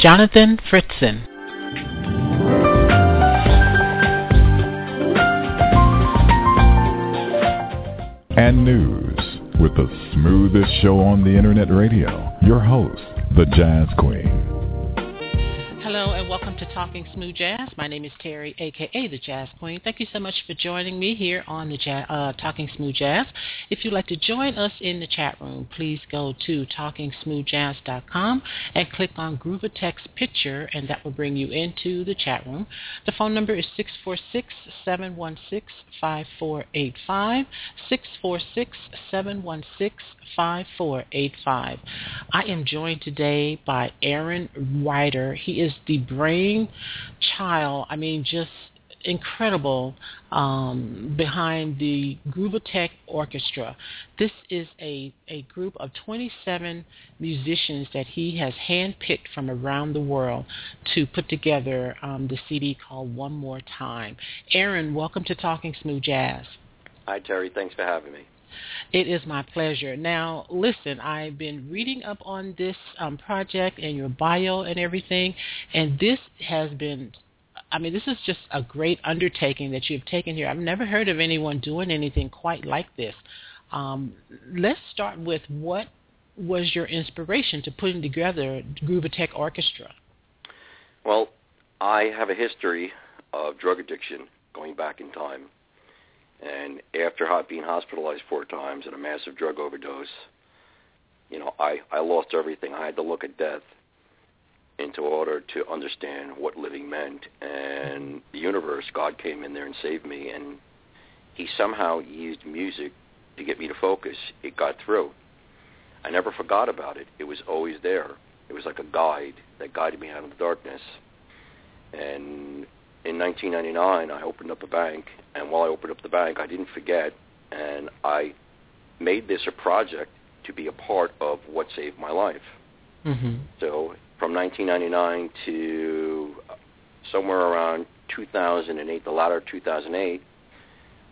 Jonathan Fritzen. And news with the smoothest show on the internet radio. Your host, the Jazz Queen. Hello and welcome to Talking Smooth Jazz. My name is Terry, aka the Jazz Queen. Thank you so much for joining me here on the jazz, uh, Talking Smooth Jazz. If you'd like to join us in the chat room, please go to talkingsmoothjazz.com and click on Grooveatech's picture, and that will bring you into the chat room. The phone number is 646-716-5485, 646-716-5485. I am joined today by Aaron Wider. He is the brain child, I mean, just incredible um, behind the Grooveatech Orchestra. This is a, a group of 27 musicians that he has handpicked from around the world to put together um, the CD called One More Time. Aaron, welcome to Talking Smooth Jazz. Hi, Terry. Thanks for having me. It is my pleasure. Now, listen, I've been reading up on this um, project and your bio and everything, and this has been, I mean, this is just a great undertaking that you've taken here. I've never heard of anyone doing anything quite like this. Um, let's start with what was your inspiration to putting together Grooveatech Orchestra? Well, I have a history of drug addiction going back in time. And after being hospitalized four times and a massive drug overdose, you know, I, I lost everything. I had to look at death into order to understand what living meant. And the universe, God came in there and saved me. And he somehow used music to get me to focus. It got through. I never forgot about it. It was always there. It was like a guide that guided me out of the darkness. And in 1999, I opened up a bank, and while I opened up the bank, I didn't forget, and I made this a project to be a part of what saved my life. Mm-hmm. So from 1999 to somewhere around 2008, the latter 2008,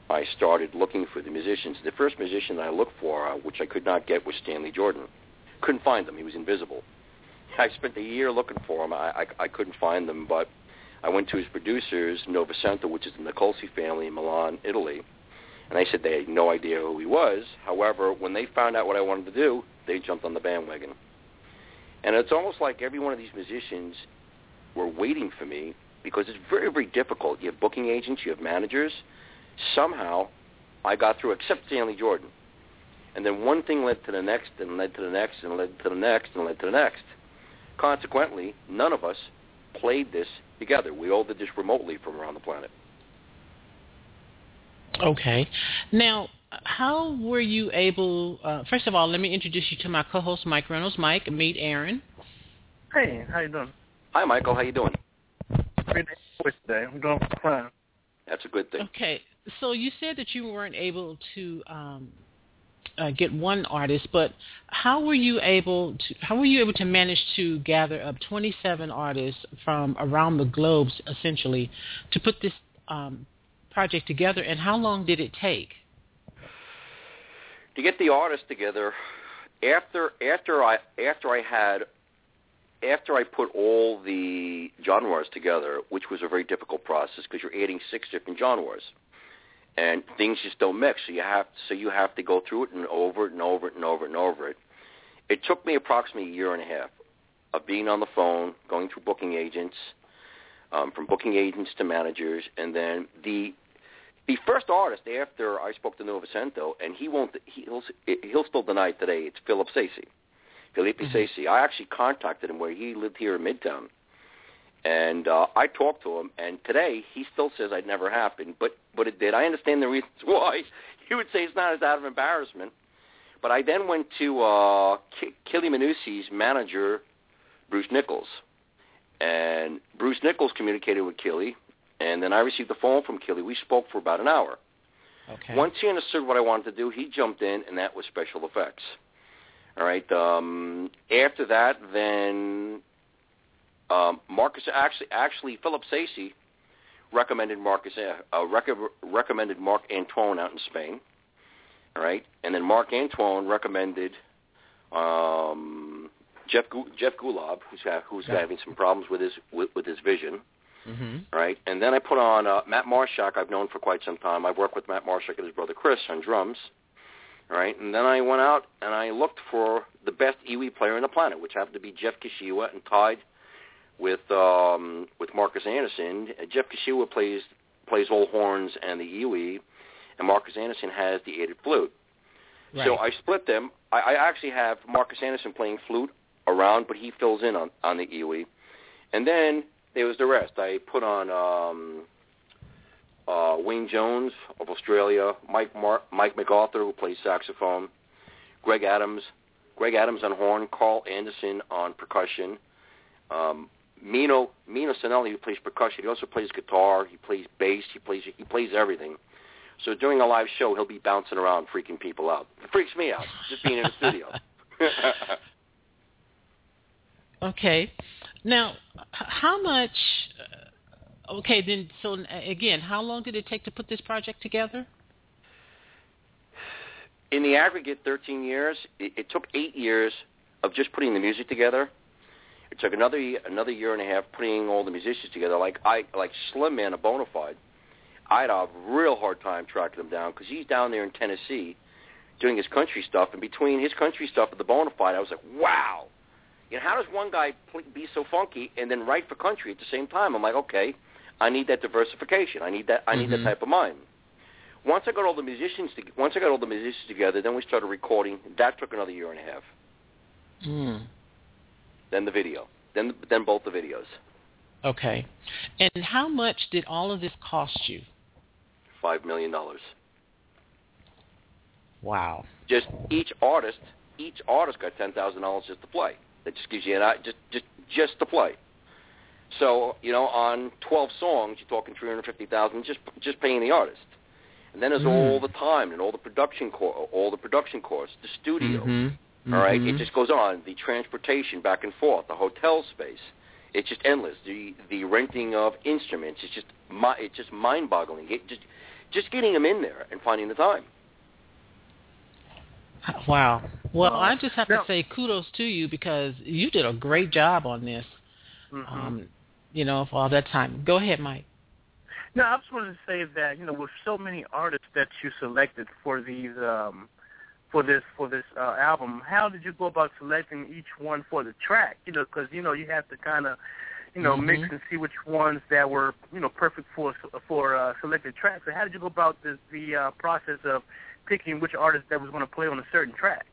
I started looking for the musicians. The first musician I looked for, uh, which I could not get, was Stanley Jordan. Couldn't find him. He was invisible. I spent a year looking for him. I, I, I couldn't find them, but I went to his producers, Novecento, which is the Nicolosi family in Milan, Italy, and they said they had no idea who he was. However, when they found out what I wanted to do, they jumped on the bandwagon. And it's almost like every one of these musicians were waiting for me because it's very, very difficult. You have booking agents, you have managers. Somehow, I got through, except Stanley Jordan. And then one thing led to the next, and led to the next, and led to the next, and led to the next. Consequently, none of us played this together. We all did this remotely from around the planet. Okay. Now, how were you able? Uh, first of all, let me introduce you to my co-host, Mike Reynolds. Mike, meet Aaron. Hey, how you doing? Hi, Michael. How you doing? Great voice today. I'm doing fine. That's a good thing. Okay. So you said that you weren't able to um, uh, get one artist, but how were you able to how were you able to manage to gather up 27 artists from around the globe, essentially, to put this um, project together? And how long did it take? To get the artists together, after after I after I had after I put all the genres together, which was a very difficult process because you're adding six different genres and things just don't mix. So you have so you have to go through it and over it and over it and over it and over it. It took me approximately a year and a half of being on the phone, going through booking agents, um, from booking agents to managers, and then the the first artist after I spoke to Novecento, and he won't he'll he'll still deny it today. It's Philip Saisse, Felipe mm-hmm. Saisse. I actually contacted him where he lived here in Midtown, and uh, I talked to him, and today he still says it never happened, but but it did. I understand the reasons why. He would say it's not as out of embarrassment, But I then went to uh, K- Chieli manager, Bruce Nichols, and Bruce Nichols communicated with Chieli, and then I received a phone from Chieli. We spoke for about an hour. Okay. Once he understood what I wanted to do, he jumped in, and that was Special EFX. All right. Um, after that, then um, Marcus actually actually Philip Saisse recommended Marcus uh, rec- recommended Marc Antoine out in Spain. All right, and then Marc Antoine recommended um, Jeff Jeff Golub, who's ha- who's Yeah. having some problems with his with, with his vision. Hmm All right, and then I put on uh, Matt Marshak. I've known for quite some time. I've worked with Matt Marshak and his brother Chris on drums. right? and then I went out and I looked for the best EWI player on the planet, which happened to be Jeff Kashiwa, and tied with um, with Marcus Anderson. Jeff Kashiwa plays plays all horns and the EWI, and Marcus Anderson has the aided flute. Right. So I split them. I, I actually have Marcus Anderson playing flute around, but he fills in on on the EWI, and then there was the rest. I put on um, uh, Wayne Jones of Australia, Mike Mar- Mike MacArthur who plays saxophone, Greg Adams, Greg Adams on horn, Carl Anderson on percussion, um, Mino Mino Cinelu who plays percussion. He also plays guitar. He plays bass. He plays he plays everything. So during a live show, he'll be bouncing around, freaking people out. It freaks me out just being in the studio. Okay. Now, how much? Uh, okay, then. So uh, again, how long did it take to put this project together? in the aggregate, 13 years. It, it took eight years of just putting the music together. It took another another year and a half putting all the musicians together. Like I like Slim Man, a bona fide. I had a real hard time tracking him down because he's down there in Tennessee doing his country stuff, and between his country stuff and the bona fide, I was like, wow. You know, how does one guy be so funky and then write for country at the same time? I'm like, okay, I need that diversification. I need that. I need Mhm. that type of mind. Once I got all the musicians, to, once I got all the musicians together, then we started recording. That took another year and a half. Mm. Then the video. Then then both the videos. Okay. And how much did all of this cost you? Five million dollars. Wow. Just each artist, each artist got ten thousand dollars just to play. That just gives you an eye- just just just to play. So you know, on twelve songs, you're talking three hundred fifty thousand just just paying the artist. And then there's Mm. all the time and all the production co- all the production costs, the studio. Mhm. All right, Mhm. it just goes on. The transportation back and forth, the hotel space, it's just endless. The the renting of instruments, it's just mi- it's just mind-boggling. It just just getting them in there and finding the time. Wow. Well, Uh, I just have now- to say kudos to you because you did a great job on this. Mhm. Um, you know, for all that time. Go ahead, Mike. No, I just wanted to say that you know, with so many artists that you selected for these um, for this for this uh, album, how did you go about selecting each one for the track? You know, because you know you have to kind of you know mix Mhm. and see which ones that were you know perfect for for uh, selected tracks. So how did you go about the the uh, process of picking which artist that was going to play on a certain track?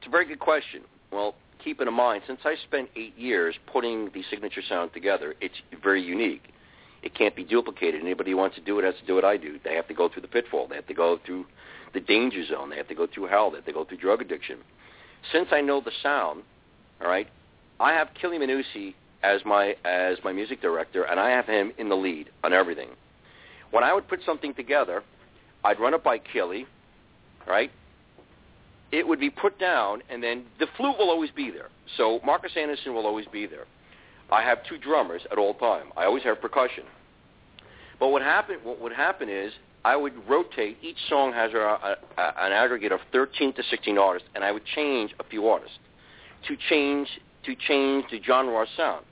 It's a very good question. Well, keep in mind, since I spent eight years putting the signature sound together, it's very unique. It can't be duplicated. Anybody who wants to do it has to do what I do. They have to go through the pitfall. They have to go through the danger zone. They have to go through hell. They have to go through drug addiction. Since I know the sound, all right, I have Chieli Minucci as my as my music director, and I have him in the lead on everything. When I would put something together, I'd run it by Chieli, right? It would be put down, and then the flute will always be there. So Marcus Anderson will always be there. I have two drummers at all time. I always have percussion. But what happened? What would happen is I would rotate. Each song has a, a, an aggregate of 13 to 16 artists, and I would change a few artists to change to change the genre or sound.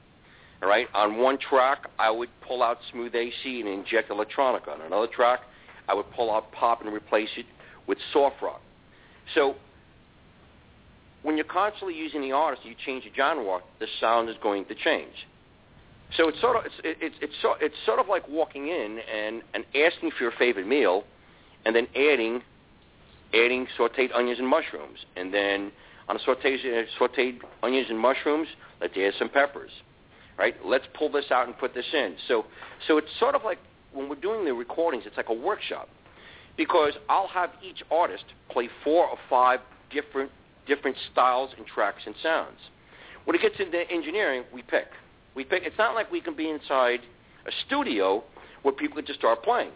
All right. On one track, I would pull out smooth AC and inject electronica. On another track, I would pull out pop and replace it with soft rock. So when you're constantly using the artist, you change the genre, the sound is going to change. So it's sort of it's it's it's it's sort of like walking in and and asking for your favorite meal, and then adding adding sautéed onions and mushrooms, and then on a sautéed uh, sautéed onions and mushrooms, let's add some peppers, right? Let's pull this out and put this in. So so it's sort of like when we're doing the recordings, it's like a workshop, because I'll have each artist play four or five different different styles and tracks and sounds. When it gets into engineering, we pick. We pick. It's not like we can be inside a studio where people could just start playing.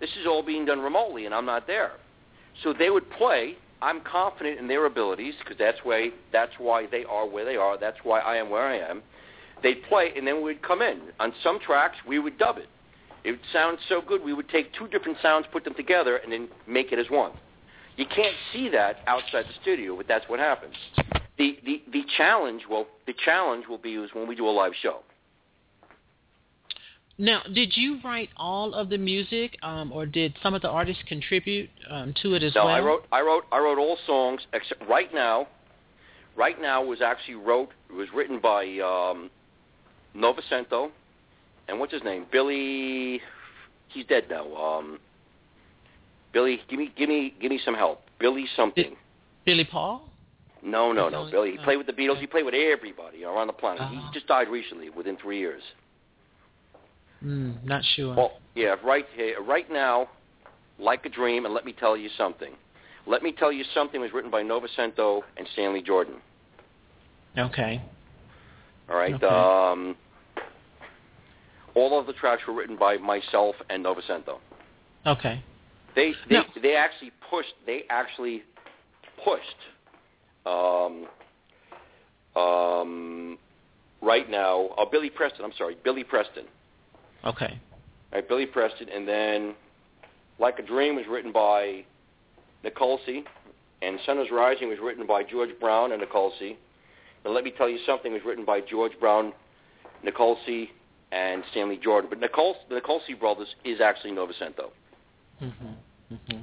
This is all being done remotely, and I'm not there. So they would play. I'm confident in their abilities because that's why that's why they are where they are. That's why I am where I am. They'd play, and then we'd come in. On some tracks, we would dub it. It would sound so good, we would take two different sounds, put them together, and then make it as one. You can't see that outside the studio, but that's what happens. The the the challenge will the challenge will be is when we do a live show. Now, did you write all of the music, um, or did some of the artists contribute um, to it as no, well? No, I wrote I wrote I wrote all songs except right now. Right now was actually wrote was written by um, Novecento, and what's his name? Billy. He's dead now. Um, Billy, give me give me give me some help. Billy something. Billy Paul? No, no, no. Billy. He played with the Beatles. He played with everybody around the planet. Uh-huh. He just died recently, within three years. Mm, not sure. Well, yeah, right here, right now, like a dream, and let me tell you something. Let me tell you something was written by Novecento and Stanley Jordan. okay. All right. Okay. Um, all of the tracks were written by myself and Novecento. Okay. They they Now- they actually pushed. They actually pushed. Um, um, right now, oh, Billy Preston. I'm sorry, Billy Preston. Okay. All right, Billy Preston, and then Like a Dream was written by Nicolosi. And Sun is Rising was written by George Brown and Nicolosi. And Let Me Tell You Something was written by George Brown, Nicolosi. and Stanley Jordan. But Nicole, the Nicolosi. brothers is actually Novecento. hmm hmm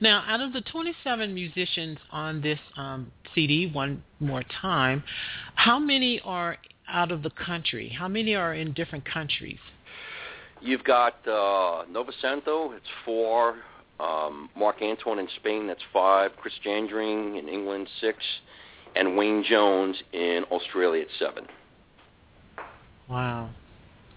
Now, out of the 27 musicians on this um, CD, one more time, how many are out of the country? How many are in different countries? You've got uh, Novecento, it's four. Um, Marc Antoine in Spain, that's five. Chris Standring in England, six. And Wayne Jones in Australia, it's seven. Wow.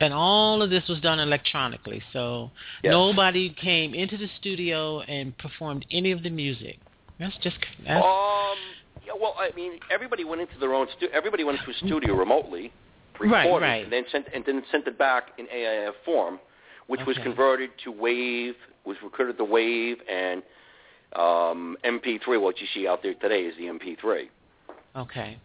And all of this was done electronically, so Yes. nobody came into the studio and performed any of the music. That's just that's, Um, yeah, well, I mean, everybody went into their own stu- everybody went into a studio remotely, Right, recorded, right. and then sent and then sent it back in AIF form, which was converted to Wave, was recorded to Wave and um, MP3. What you see out there today is the MP3. Okay.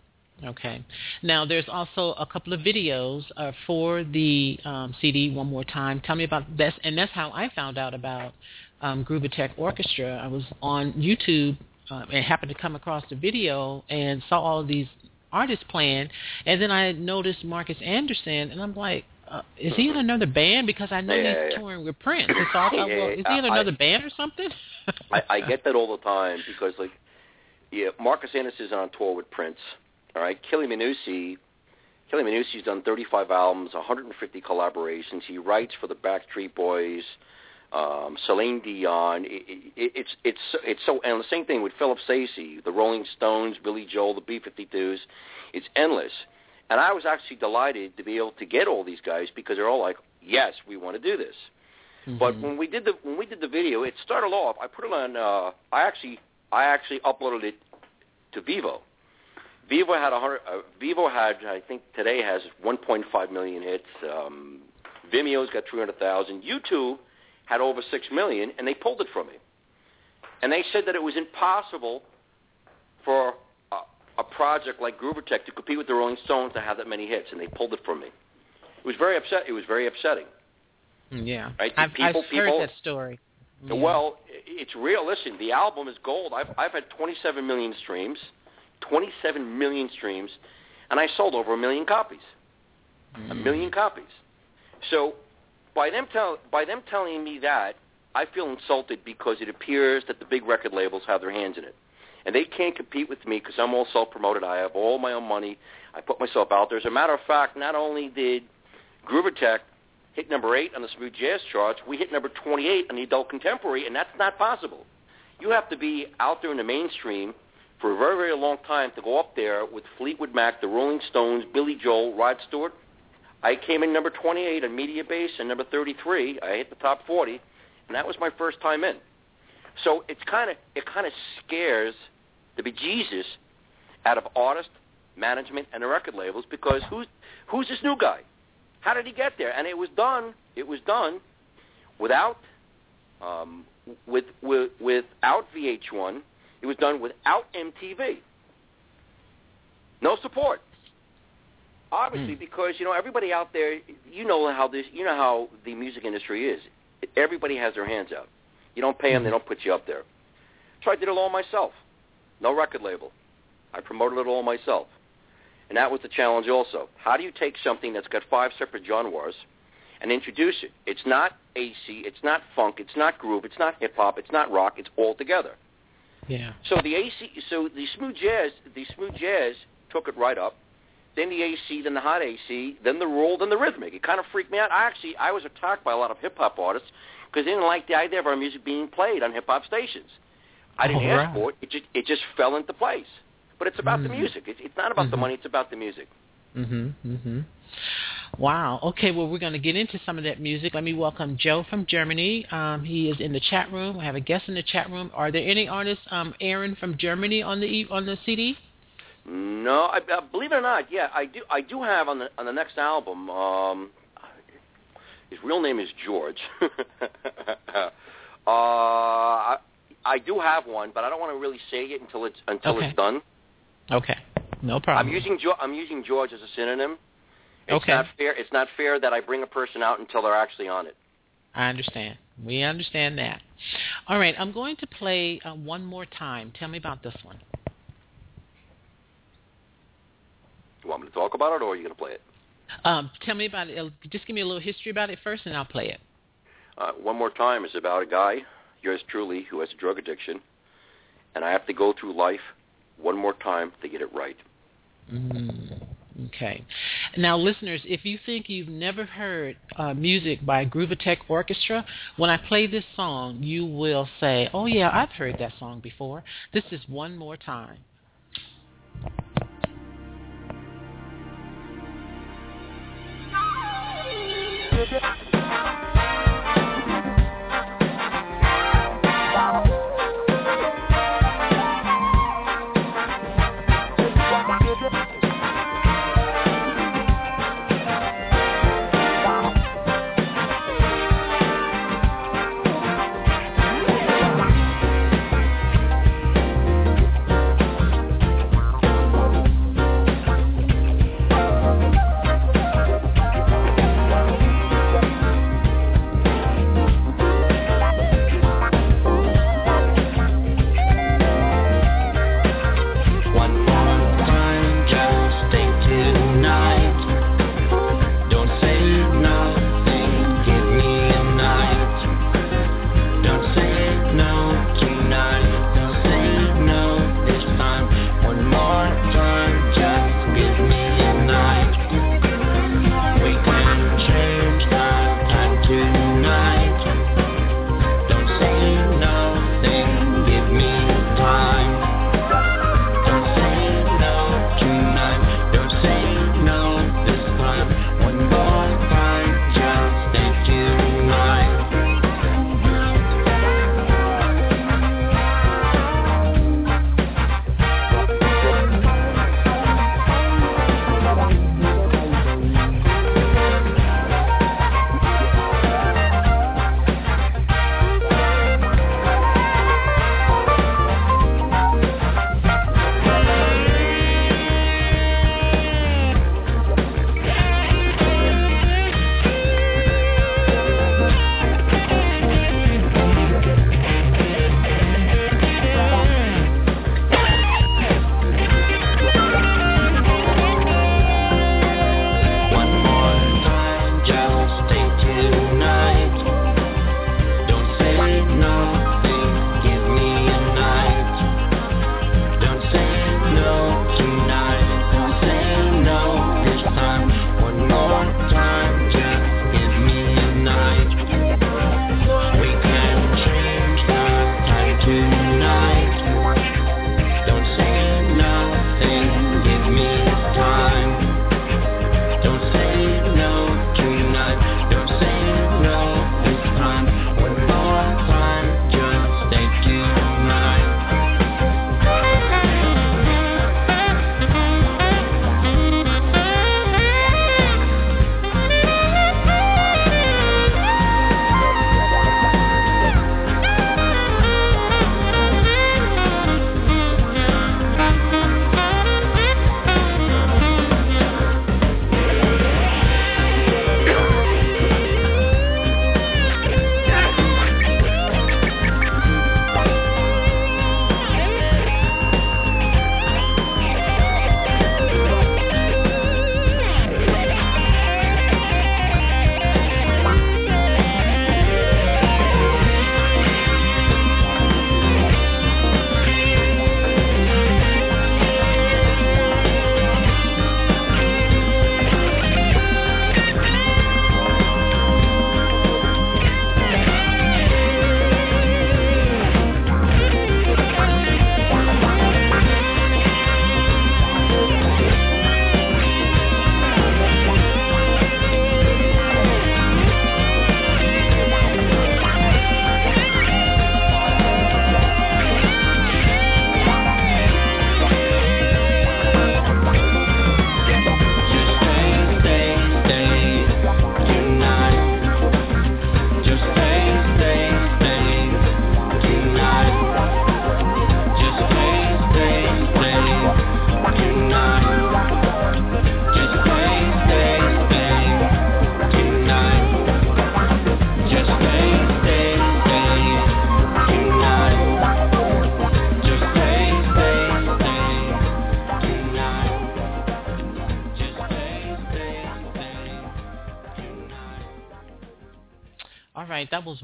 Okay. Now, there's also a couple of videos uh, for the um, CD. One more time. Tell me about this, and that's how I found out about um, Grooveatech Orchestra. I was on YouTube uh, and happened to come across the video and saw all of these artists playing, and then I noticed Marcus Anderson, and I'm like. Uh, is he in another band? Because I know Yeah, he's touring with Prince. And so I thought, well, is he in I- another band or something? I, I get that all the time because, like, yeah, Marcus Anderson is on tour with Prince. All right, Chieli Minucci. Chieli Minucci's done 35 albums, 150 collaborations. He writes for the Backstreet Boys, um, Celine Dion. It, it, it's it's it's so and the same thing with Philip Stacey, the Rolling Stones, Billy Joel, the B-52s. It's endless. And I was actually delighted to be able to get all these guys because they're all like, "Yes, we want to do this." But Mhm. when we did the when we did the video, it started off. I put it on. Uh, I actually I actually uploaded it to Vevo. Vevo had a hundred. Uh, Vevo had I think today has 1.5 million hits. Um, Vimeo's got 300,000. YouTube had over six million, and they pulled it from me. And they said that it was impossible for a, a project like Grooveatech to compete with the Rolling Stones to have that many hits, and they pulled it from me. It was very upset. It was very upsetting. yeah, Right, I've, people- I've people- heard that story. Yeah. Well, it's real. Listen, the album is gold. I've I've had 27 million streams, 27 million streams, and I sold over a million copies. A Mm. million copies. So, by them tell by them telling me that, I feel insulted because it appears that the big record labels have their hands in it, and they can't compete with me because I'm all self-promoted. I have all my own money. I put myself out there. As a matter of fact, not only did Grooveatech hit number eight on the smooth jazz charts. We hit number 28 on the adult contemporary, and that's not possible. You have to be out there in the mainstream for a very, very long time to go up there with Fleetwood Mac, the Rolling Stones, Billy Joel, Rod Stewart. I came in number 28 on Mediabase, and number 33. I hit the top 40, and that was my first time in. So it's kind of it kind of scares the bejesus out of artists, management, and the record labels because who's who's this new guy? How did he get there? And it was done. It was done without um, with, with without VH1. It was done without MTV. No support. Obviously, mm. because you know everybody out there, you know how this, you know how the music industry is. Everybody has their hands out. You don't pay them, they hmm. don't put you up there. So I did it all myself. No record label. I promoted it all myself. And that was the challenge also. How do you take something that's got five separate genres and introduce it? It's not AC, it's not funk, it's not groove, it's not hip hop, it's not rock, it's all together. Yeah. So the AC, so the smooth jazz, the smooth jazz took it right up. Then the AC, then the hot AC, then the roll, then the rhythmic. It kind of freaked me out. I actually, I was attacked by a lot of hip hop artists because they didn't like the idea of our music being played on hip hop stations. I didn't oh, ask right. for it. It just, it just fell into place. But it's about mm-hmm. the music. It's, it's not about mm-hmm. the money. It's about the music. Mhm. Mhm. Wow. Okay. Well, we're going to get into some of that music. Let me welcome Joe from Germany. Um, he is in the chat room. I have a guest in the chat room. Are there any artists, um, Aaron from Germany, on the on the CD? No, I, uh, believe it or not, yeah, I do. I do have on the on the next album. Um, his real name is George. uh, I, I do have one, but I don't want to really say it until it's until okay. it's done. Okay, no problem. I'm using I'm using George as a synonym. It's okay. not fair. It's not fair that I bring a person out until they're actually on it. I understand. We understand that. All right, I'm going to play uh, one more time. Tell me about this one. You want me to talk about it, or are you going to play it? Um, tell me about it. Just give me a little history about it first, and I'll play it. Uh, one more time is about a guy, yours truly, who has a drug addiction, and I have to go through life one more time to get it right. Mm, okay. Now, listeners, if you think you've never heard uh, music by Grooveatech Orchestra, when I play this song, you will say, "Oh yeah, I've heard that song before." This is one more time.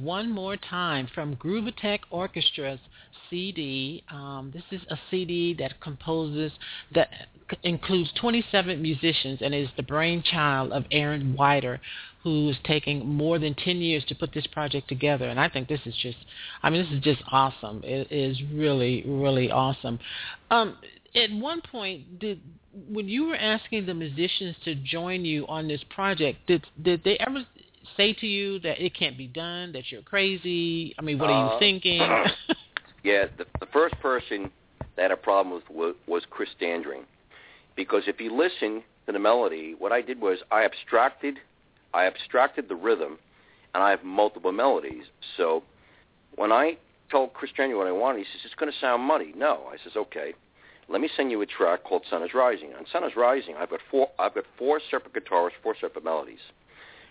One more time from Grooveatech Orchestra's CD. Um, this is a CD that composes that includes 27 musicians and is the brainchild of Aaron Wider, who's taking more than 10 years to put this project together. And I think this is just, I mean, this is just awesome. It is really, really awesome. Um, at one point, did when you were asking the musicians to join you on this project, did did they ever say to you that it can't be done, that you're crazy? I mean, what are you Uh, thinking? Yeah, the, the first person that had a problem with was, was Chris Standring. because if you listen to the melody, what I did was I abstracted, I abstracted the rhythm, and I have multiple melodies. So when I told Chris Standring what I wanted, he says it's going to sound muddy. No, I says okay. Let me send you a track called "Sun Is Rising." On "Sun Is Rising," I've got four, I've got four separate guitars, four separate melodies.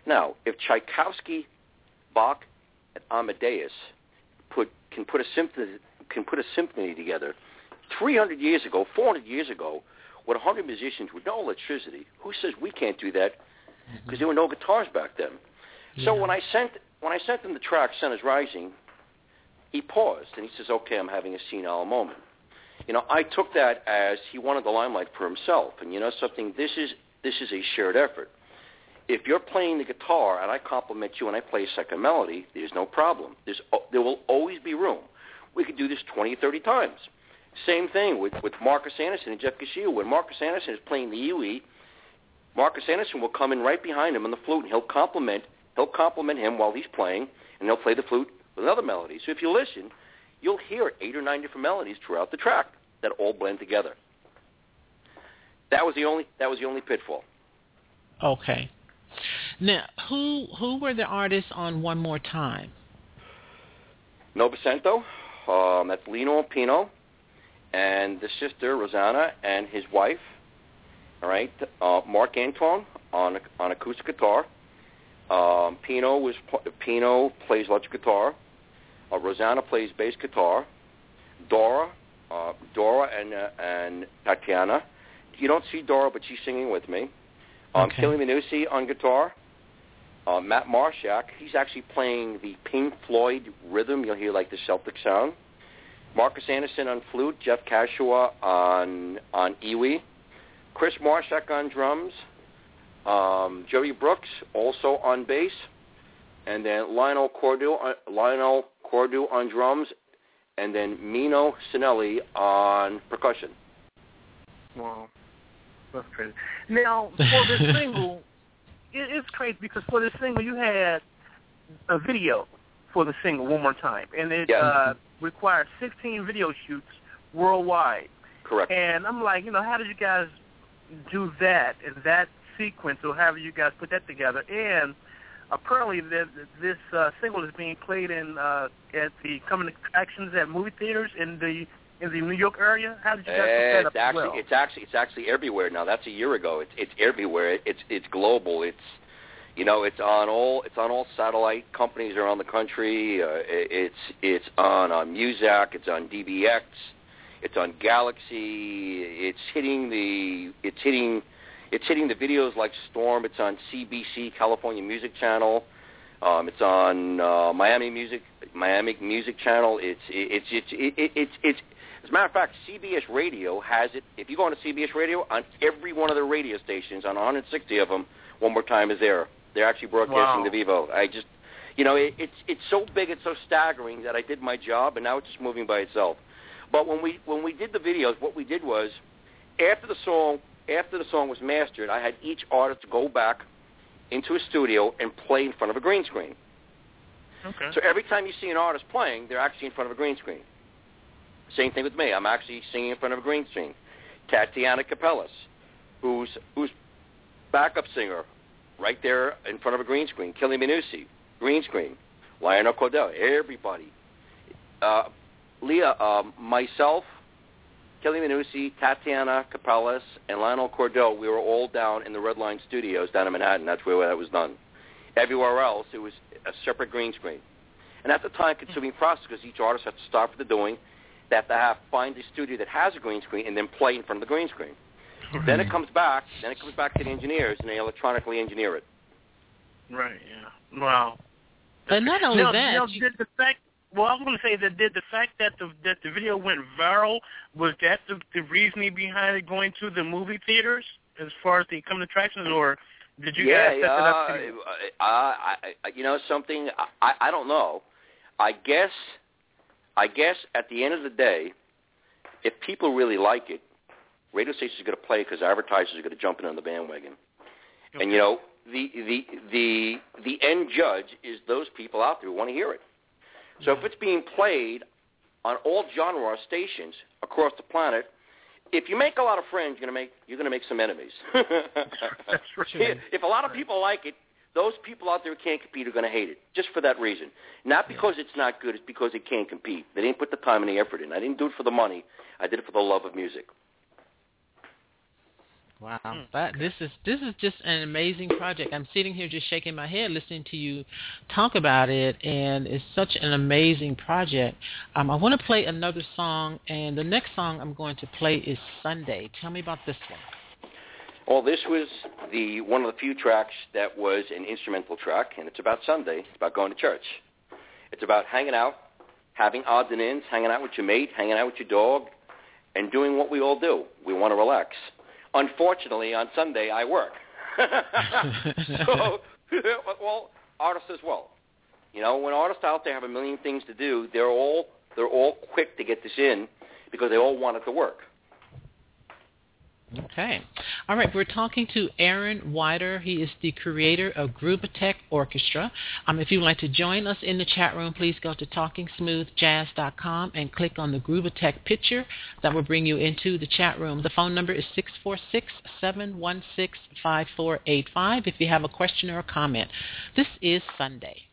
Now, if Tchaikovsky, Bach, and Amadeus put can put a symphony can put a symphony together 300 years ago, 400 years ago, with 100 musicians with no electricity. Who says we can't do that? Mm-hmm. Because there were no guitars back then. So when I sent when I sent him the track "Sun Is Rising," he paused and he says, "Okay, I'm having a senile moment." You know, I took that as he wanted the limelight for himself, and you know something. This is this is a shared effort. If you're playing the guitar and I compliment you and I play a second melody, there's no problem. There's there will always be room. We could do this 20, 30 times. Same thing with, with Marcus Anderson and Jeff Kashiwa. When Marcus Anderson is playing the UE, Marcus Anderson will come in right behind him on the flute and he'll compliment he'll compliment him while he's playing and he'll play the flute with another melody. So if you listen, you'll hear eight or nine different melodies throughout the track that all blend together. That was the only that was the only pitfall. okay. Now, who who were the artists on One More Time? Novecento, um, that's Lino Pino, and the sister Rosanna and his wife. All right, uh, Marc Antoine on on acoustic guitar. Um, Pino was Pino plays electric guitar. Uh, Rosanna plays bass guitar. Dora, uh, Dora and uh, and Tatiana. You don't see Dora, but she's singing with me. Um, Okay. Chieli Minucci on guitar. Uh, Matt Marshak, he's actually playing the Pink Floyd rhythm. You'll hear like the Celtic sound. Marcus Anderson on flute. Jeff Kashiwa on on EWI. Chris Marshak on drums. Um, Joey Brooks also on bass, and then Lionel Cordew on, Lionel Cordew on drums, and then Mino Cinelu on percussion. Wow, that's crazy. Now for this single, it, it's crazy because for this single you had a video for the single one more time, and it Yes. uh, required 16 video shoots worldwide. Correct. And I'm like, you know, how did you guys do that in that sequence, or how did you guys put that together? And apparently, the, this uh, single is being played in uh, at the coming attractions at movie theaters in the in the New York area. How did you guys it's up actually well? it's actually it's actually everywhere now. That's a year ago. It's it's everywhere. It's it's global. It's you know it's on all it's on all satellite companies around the country. Uh, it- it's it's on uh, Muzak. It's on DBX. It's on Galaxy. It's hitting the it's hitting it's hitting the videos like Storm. It's on CMC California Music Channel. Um, it's on uh, Miami Music Miami Music Channel. It's it's it's it, it, it's it's as a matter of fact, CBS Radio has it. If you go on to CBS Radio, on every one of their radio stations, on 160 of them, one more time is there. They're actually broadcasting Wow. the Vevo. I just, you know, it, it's it's so big, it's so staggering that I did my job, and now it's just moving by itself. But when we when we did the videos, what we did was, after the song after the song was mastered, I had each artist go back into a studio and play in front of a green screen. Okay. So every time you see an artist playing, they're actually in front of a green screen. Same thing with me. I'm actually singing in front of a green screen. Tatiana Capellas, who's who's backup singer, right there in front of a green screen. Chieli Minucci, green screen. Lionel Cordell, everybody. Uh, Leah, um, myself, Chieli Minucci, Tatiana Capellas, and Lionel Cordell, we were all down in the Red Line Studios down in Manhattan. That's where that was done. Everywhere else, it was a separate green screen. And that's a time-consuming process because each artist has to start what they're doing. That they have find a studio that has a green screen and then play in front of the green screen. Then it comes back. Then it comes back to the engineers, and they electronically engineer it. Right. Yeah. Wow. But not only now, that, now, did the fact. Well, I was going to say that did the fact that the that the video went viral was that the, the reasoning behind it going to the movie theaters as far as the coming attractions, or did you yeah, guys set that up? to- uh, I, I, you know something? I, I don't know. I guess, I guess at the end of the day, if people really like it, radio stations are going to play because advertisers are going to jump in on the bandwagon. And you know, the the the the end judge is those people out there who want to hear it. So if it's being played on all genre stations across the planet, if you make a lot of friends, you're gonna make you're gonna make some enemies. That's right. If a lot of people like it, those people out there who can't compete are going to hate it, just for that reason. Not because it's not good, it's because it can't compete. They didn't put the time and the effort in. I didn't do it for the money. I did it for the love of music. Wow, Hmm. that this is this is just an amazing project. I'm sitting here just shaking my head listening to you talk about it, and it's such an amazing project. Um, I want to play another song, and the next song I'm going to play is Sunday. Tell me about this one. Well, this was the one of the few tracks that was an instrumental track, and it's about Sunday. It's about going to church. It's about hanging out, having odds and ends, hanging out with your mate, hanging out with your dog, and doing what we all do. We want to relax. Unfortunately, on Sunday I work. so, well, artists as well. You know, when artists out there have a million things to do, they're all they're all quick to get this in because they all want it to work. Okay. All right. We're talking to Aaron Wider. He is the creator of Grooveatech Orchestra. Um, if you'd like to join us in the chat room, please go to TalkingSmoothJazz.com and click on the Grooveatech picture. That will bring you into the chat room. The phone number is 646-716-5485 if you have a question or a comment. This is. Sunday,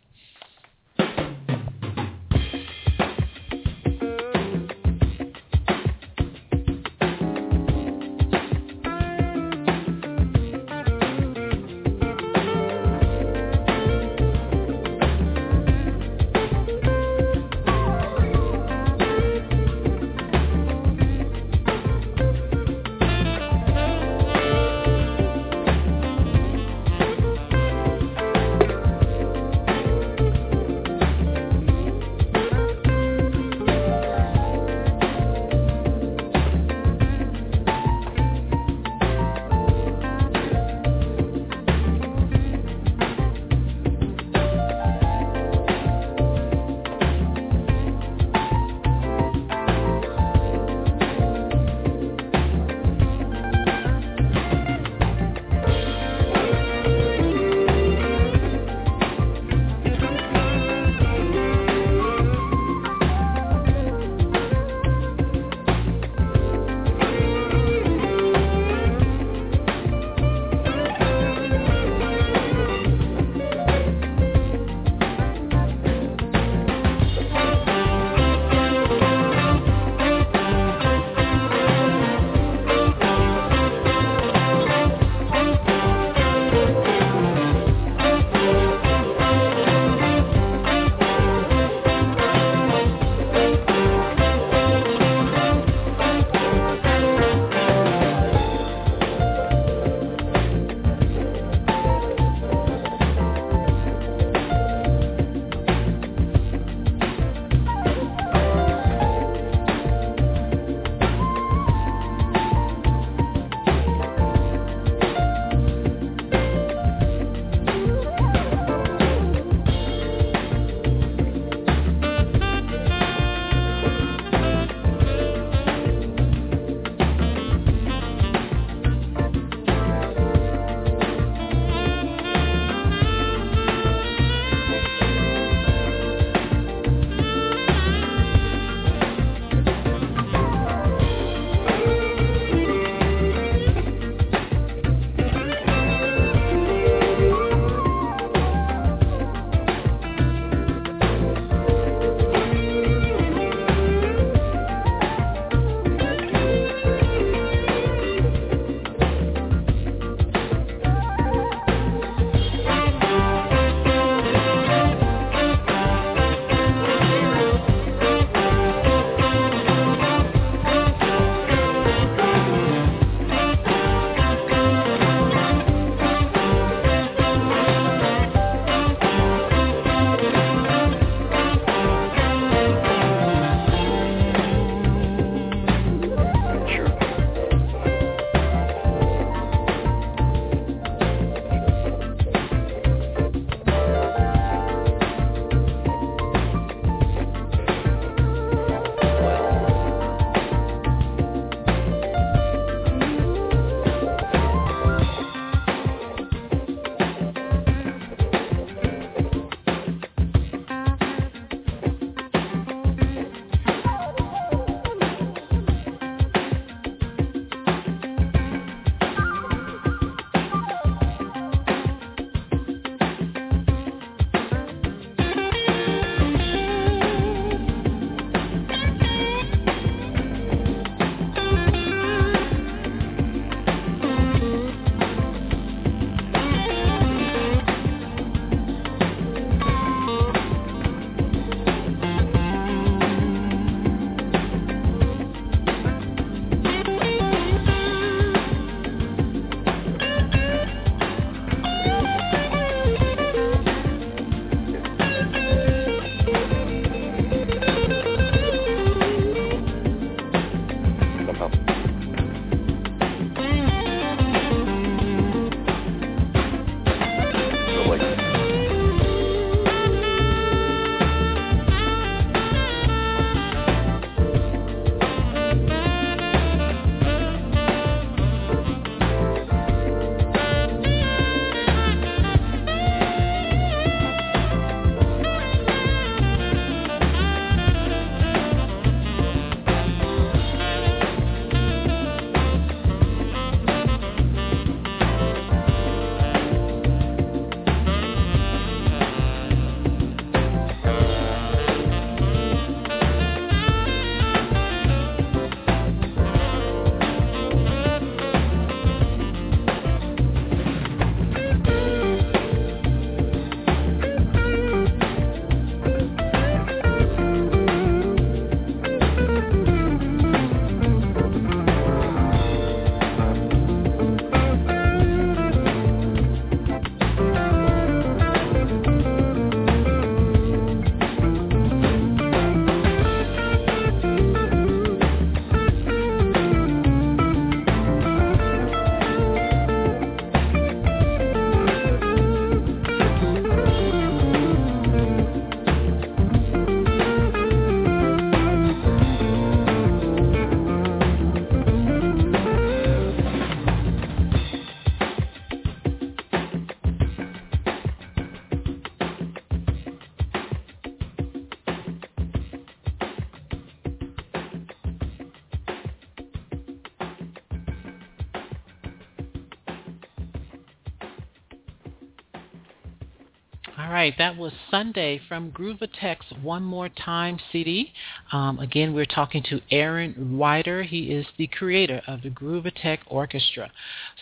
right, that was Sunday from Grooveatech's One More Time CD. Um, again, we're talking to Aaron Wider. He is the creator of the Grooveatech Orchestra.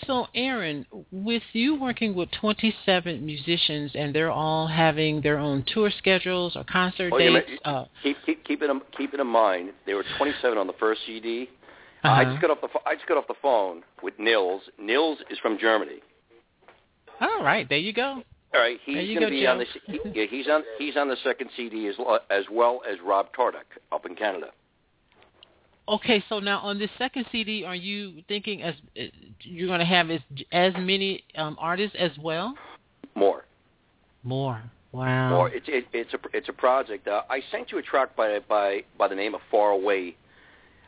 So, Aaron, with you working with 27 musicians and they're all having their own tour schedules or concert oh, dates, yeah, uh, keep, keep, keep, it in, keep it in mind. There were 27 on the first CD. Uh-huh. I just got off the I just got off the phone with Nils. Nils is from Germany. All right, there you go. All right, he's going to be Joe. on the he, yeah, he's on he's on the second CD as as well as Rob Tardik up in Canada. Okay, so now on this second CD, are you thinking as you're going to have as as many um, artists as well? More. More. Wow. More. It's it, it's a it's a project. Uh, I sent you a track by by by the name of Far Away,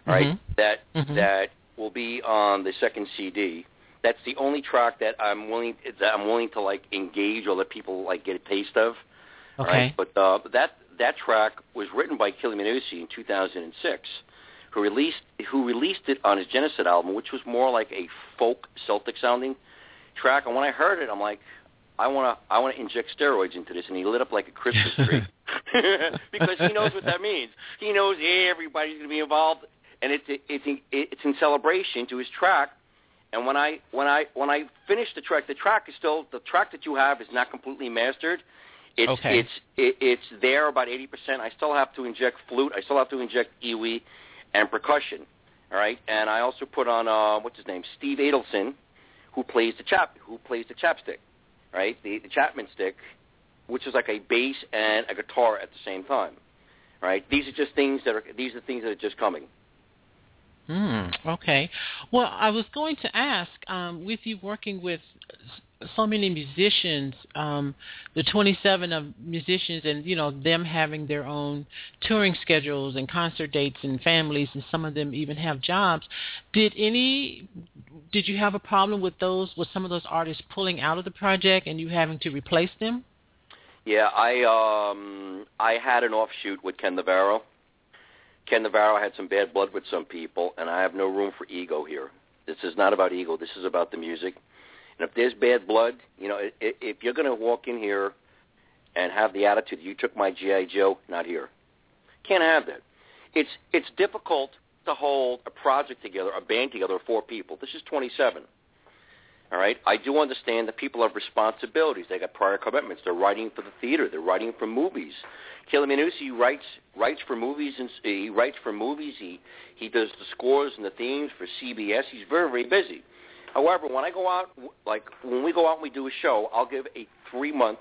right? Mm-hmm. That mm-hmm. that will be on the second CD that's the only track that I'm willing that I'm willing to like engage or let people like get a taste of. Okay. Right? But uh, that that track was written by Chieli Minucci in 2006, who released who released it on his Genocide album, which was more like a folk Celtic sounding track. And when I heard it, I'm like, I want to I want to inject steroids into this, and he lit up like a Christmas tree because he knows what that means. He knows everybody's going to be involved, and it's it's it's in celebration to his track and when I when I when I finish the track, the track is still the track that you have is not completely mastered. It's okay. it's it, it's there about eighty percent. I still have to inject flute. I still have to inject EWI and percussion. All right, and I also put on uh, what's his name, Steve Adelson, who plays the chap who plays the chapstick, right? The the Chapman stick, which is like a bass and a guitar at the same time. Right? These are just things that are these are things that are just coming. Hmm. Okay. Well, I was going to ask, um, with you working with so many musicians, um, the 27 of musicians, and you know them having their own touring schedules and concert dates and families, and some of them even have jobs. Did any? Did you have a problem with those? With some of those artists pulling out of the project and you having to replace them? Yeah, I um, I had an offshoot with Ken Navarro Ken Navarro had some bad blood with some people, and I have no room for ego here. This is not about ego. This is about the music. And if there's bad blood, you know, if you're going to walk in here and have the attitude, you took my GI Joe, not here. Can't have that. It's it's difficult to hold a project together, a band together four people. This is 27. All right. I do understand that people have responsibilities. They got prior commitments. They're writing for the theater. They're writing for movies. Chieli Minucci writes writes for movies and he writes for movies. He he does the scores and the themes for CBS. He's very very busy. However, when I go out, like when we go out and we do a show, I'll give a three month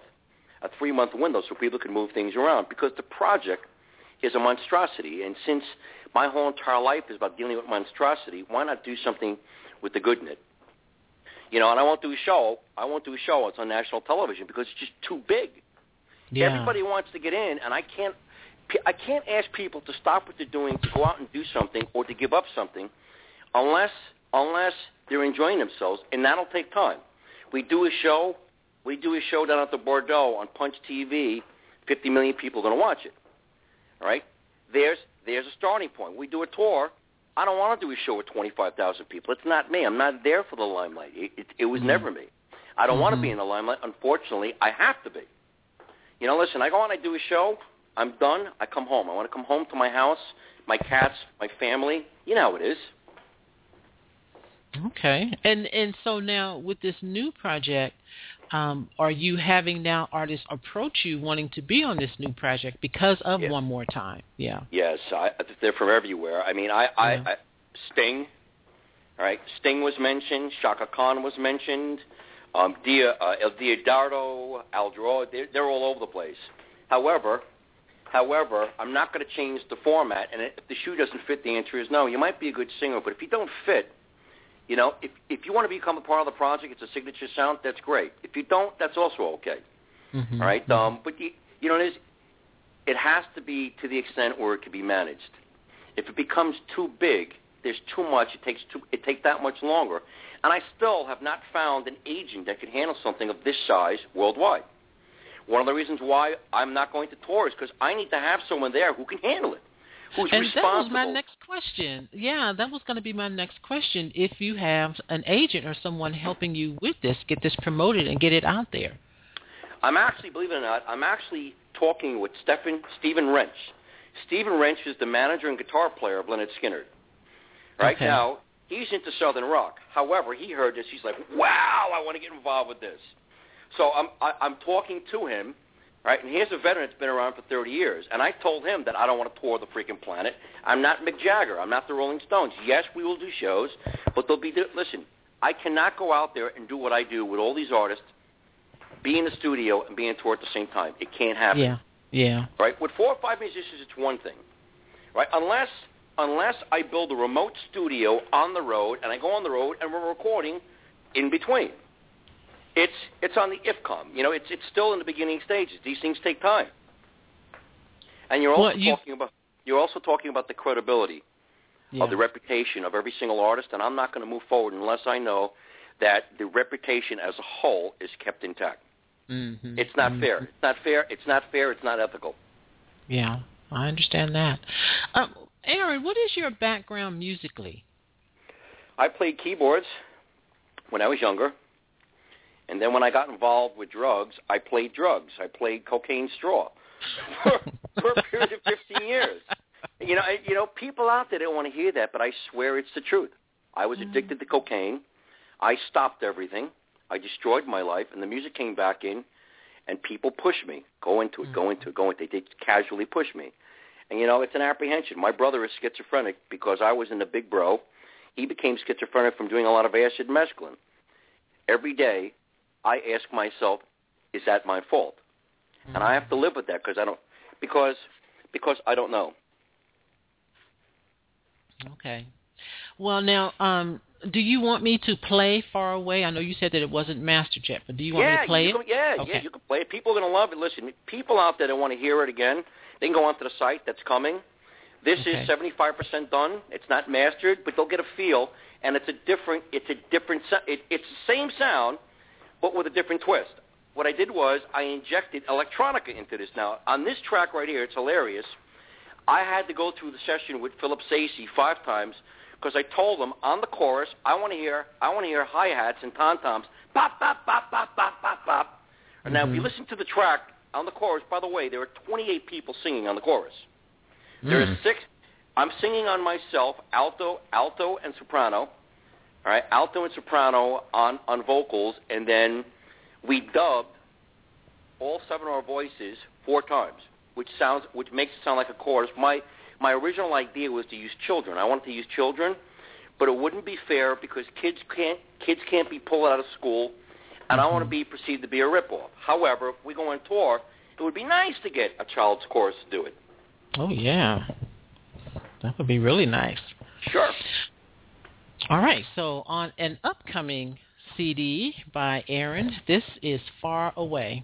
a three month window so people can move things around because the project is a monstrosity. And since my whole entire life is about dealing with monstrosity, why not do something with the good in it? You know, and I won't do a show. I won't do a show. It's on national television because it's just too big. Yeah. Everybody wants to get in, and I can't. I can't ask people to stop what they're doing to go out and do something or to give up something, unless unless they're enjoying themselves, and that'll take time. We do a show. We do a show down at the Bordeaux on Punch TV. Fifty million people are going to watch it. All right. There's there's a starting point. We do a tour. I don't want to do a show with 25,000 people. It's not me. I'm not there for the limelight. It, it, it was mm-hmm. never me. I don't mm-hmm. want to be in the limelight. Unfortunately, I have to be. You know, listen, I go on, I do a show, I'm done, I come home. I want to come home to my house, my cats, my family. You know how it is. Okay. And and so now with this new project, um, are you having now artists approach you wanting to be on this new project because of yes. One More Time? Yeah. Yes, I, they're from everywhere. I mean, I, yeah. I, I Sting, all right. Sting was mentioned. Chaka Khan was mentioned. Um, Dia, uh, El Diodoro, Al Jarreau, they're, they're all over the place. However, however, I'm not going to change the format. And if the shoe doesn't fit, the answer is no. You might be a good singer, but if you don't fit, you know, if if you want to become a part of the project, it's a signature sound. That's great. If you don't, that's also okay. Mm-hmm. All right. Um, but you, you know, it, is, it has to be to the extent where it can be managed. If it becomes too big, there's too much. It takes too. It takes that much longer. And I still have not found an agent that can handle something of this size worldwide. One of the reasons why I'm not going to tour is because I need to have someone there who can handle it who's and responsible. that was my next question. Yeah, that was going to be my next question. If you have an agent or someone helping you with this, get this promoted and get it out there. I'm actually, believe it or not, I'm actually talking with Stephen Stephen Wrench. Stephen Wrench is the manager and guitar player of Lynyrd Skynyrd. Right Okay. now, he's into Southern rock. However, he heard this. He's like, "Wow, I want to get involved with this." So I'm I, I'm talking to him, right? And here's a veteran that's been around for 30 years, and I told him that I don't want to tour the freaking planet. I'm not Mick Jagger. I'm not the Rolling Stones. Yes, we will do shows, but they'll be listen. I cannot go out there and do what I do with all these artists, be in the studio and be on tour at the same time. It can't happen Yeah. Yeah. right? With four or five musicians, it's one thing, right? Unless unless I build a remote studio on the road and I go on the road and we're recording in between. It's it's on the IFCOM. You know, it's it's still in the beginning stages. These things take time. And you're also Well, you- talking about you're also talking about the credibility Yeah. of the reputation of every single artist, and I'm not going to move forward unless I know that the reputation as a whole is kept intact. Mhm. It's not Mhm. fair. It's not fair. It's not fair. It's not ethical. Yeah, I understand that. Um, Aaron, what is your background musically? I played keyboards when I was younger, and then when I got involved with drugs, I played drugs. I played cocaine straw for, for a period of 15 years. You know, I, you know, people out there don't want to hear that, but I swear it's the truth. I was mm-hmm. addicted to cocaine. I stopped everything. I destroyed my life, and the music came back in, and people pushed me. Go into it, go mm-hmm. into it, go into it. They casually push me. And, you know, it's an apprehension. My brother is schizophrenic because I was in the big bro. He became schizophrenic from doing a lot of acid and mescaline. Every day, I ask myself, is that my fault? And I have to live with that because I don't, because, because I don't know. Okay. Well, now, um, do you want me to play Far Away? I know you said that it wasn't mastered yet, but do you want yeah, me to play you it? Can, yeah, Okay. yeah, you can play it. People are going to love it. Listen, people out there that want to hear it again, they can go onto the site that's coming. This Okay. is 75% done. It's not mastered, but they'll get a feel, and it's a different. It's a different. It, it's the same sound, but with a different twist. What I did was I injected electronica into this. Now on this track right here, it's hilarious. I had to go through the session with Philippe Saisse five times because I told him on the chorus I want to hear I want to hear hi hats and tom toms pop pop pop pop pop pop pop. And Now if you Mhm. listen to the track on the chorus, by the way, there are 28 people singing on the chorus. There are Mm. six. I'm singing on myself, alto, alto, and soprano. All right, alto and soprano on on vocals, and then we dubbed all seven of our voices four times, which sounds which makes it sound like a chorus. My my original idea was to use children. I wanted to use children, but it wouldn't be fair because kids can't kids can't be pulled out of school, and I don't want to be perceived to be a ripoff. However, if we go on tour, it would be nice to get a child's chorus to do it. Oh, yeah. That would be really nice. Sure. All right, so on an upcoming CD by Aaron, this is Far Away.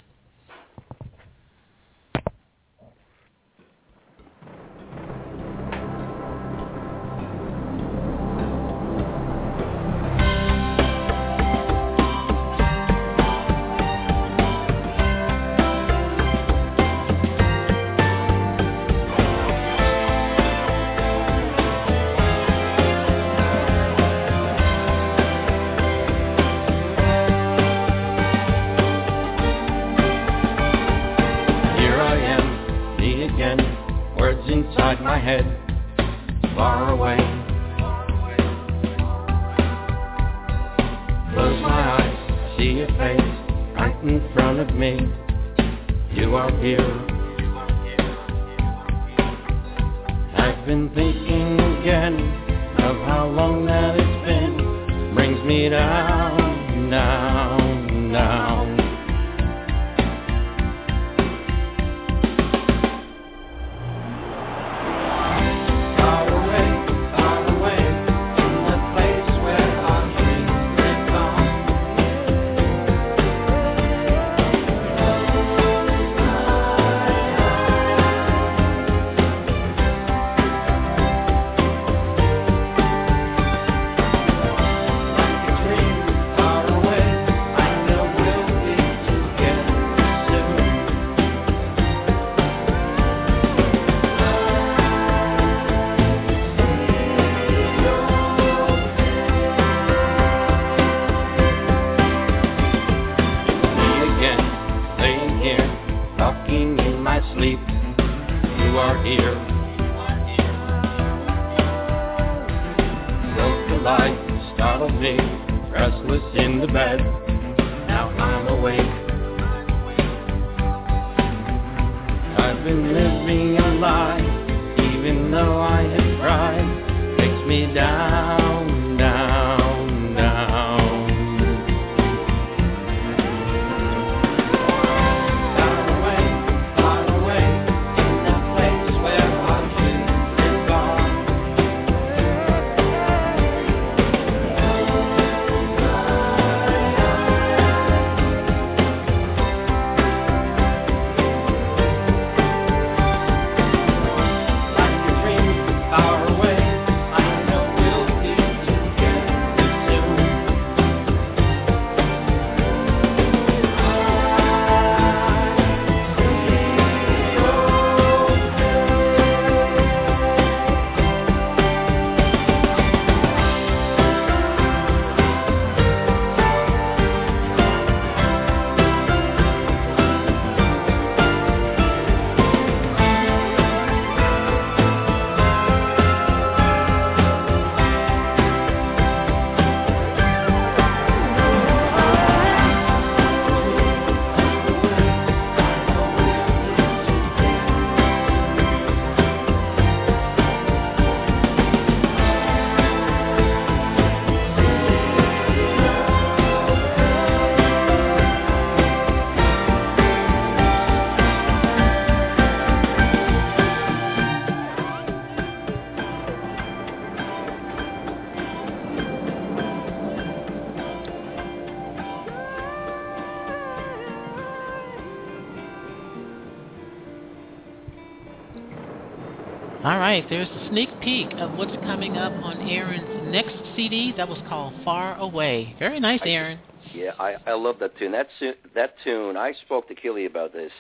Right, there's a sneak peek of what's coming up on Aaron's next CD. That was called Far Away. Very nice, I- Aaron. Yeah, I I love that tune. That that tune. I spoke to Chieli about this,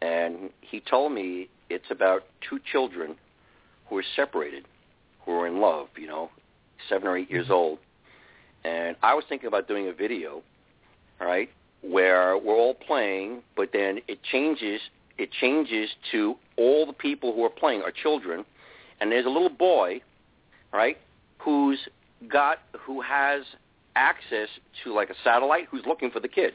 and he told me it's about two children who are separated, who are in love. You know, seven or eight years mm-hmm. old. And I was thinking about doing a video, all right, where we're all playing, but then it changes. It changes to all the people who are playing are children, and there's a little boy, right, who's got who has access to like a satellite who's looking for the kid,